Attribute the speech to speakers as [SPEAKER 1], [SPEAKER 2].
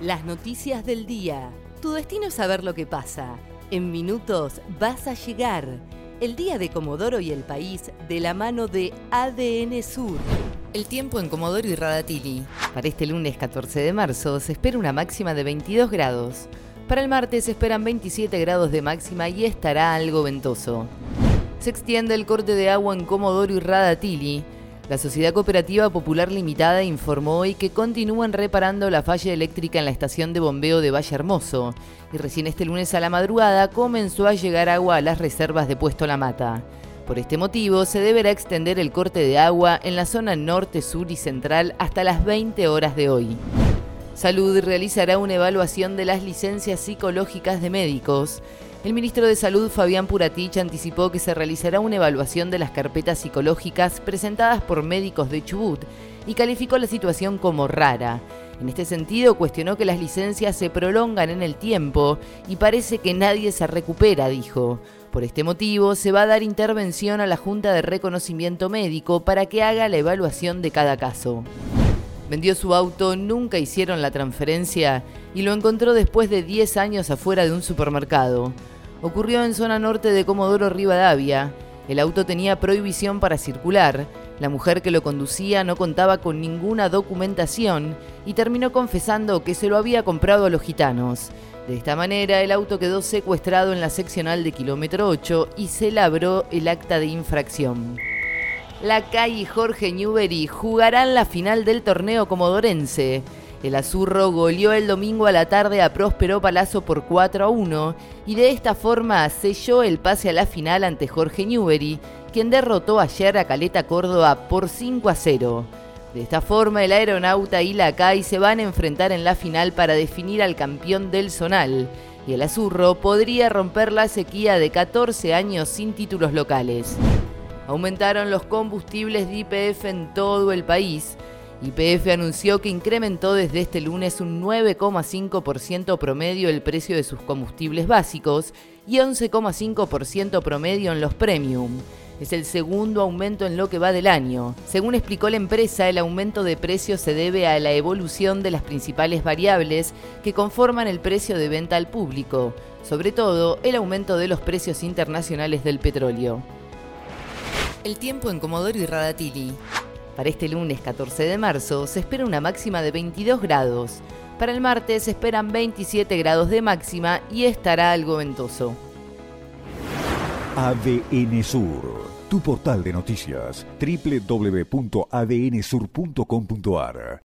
[SPEAKER 1] Las noticias del día. Tu destino es saber lo que pasa. En minutos vas a llegar. El día de Comodoro y el país de la mano de ADN Sur. El tiempo en Comodoro y Radatili. Para este lunes 14 de marzo se espera una máxima de 22 grados. Para el martes se esperan 27 grados de máxima y estará algo ventoso. Se extiende el corte de agua en Comodoro y Radatili. La Sociedad Cooperativa Popular Limitada informó hoy que continúan reparando la falla eléctrica en la estación de bombeo de Valle Hermoso y recién este lunes a la madrugada comenzó a llegar agua a las reservas de Puesto La Mata. Por este motivo, se deberá extender el corte de agua en la zona norte, sur y central hasta las 20 horas de hoy. Salud realizará una evaluación de las licencias psicológicas de médicos. El ministro de Salud, Fabián Puratich, anticipó que se realizará una evaluación de las carpetas psicológicas presentadas por médicos de Chubut y calificó la situación como rara. En este sentido, cuestionó que las licencias se prolongan en el tiempo y parece que nadie se recupera, dijo. Por este motivo, se va a dar intervención a la Junta de Reconocimiento Médico para que haga la evaluación de cada caso. Vendió su auto, nunca hicieron la transferencia y lo encontró después de 10 años afuera de un supermercado. Ocurrió en zona norte de Comodoro Rivadavia. El auto tenía prohibición para circular, la mujer que lo conducía no contaba con ninguna documentación y terminó confesando que se lo había comprado a los gitanos. De esta manera, el auto quedó secuestrado en la seccional de kilómetro 8 y se labró el acta de infracción. La calle Jorge Newbery jugarán la final del torneo comodorense. El Azurro goleó el domingo a la tarde a Próspero Palazzo por 4 a 1 y de esta forma selló el pase a la final ante Jorge Newbery, quien derrotó ayer a Caleta Córdoba por 5 a 0. De esta forma, el aeronauta y la CAI se van a enfrentar en la final para definir al campeón del zonal, y el Azurro podría romper la sequía de 14 años sin títulos locales. Aumentaron los combustibles de IPF en todo el país. YPF anunció que incrementó desde este lunes un 9,5% promedio el precio de sus combustibles básicos y 11,5% promedio en los premium. Es el segundo aumento en lo que va del año. Según explicó la empresa, el aumento de precios se debe a la evolución de las principales variables que conforman el precio de venta al público, sobre todo el aumento de los precios internacionales del petróleo. El tiempo en Comodoro y Radatili. Para este lunes 14 de marzo se espera una máxima de 22 grados. Para el martes se esperan 27 grados de máxima y estará algo ventoso.
[SPEAKER 2] ADN Sur, tu portal de noticias, www.adnsur.com.ar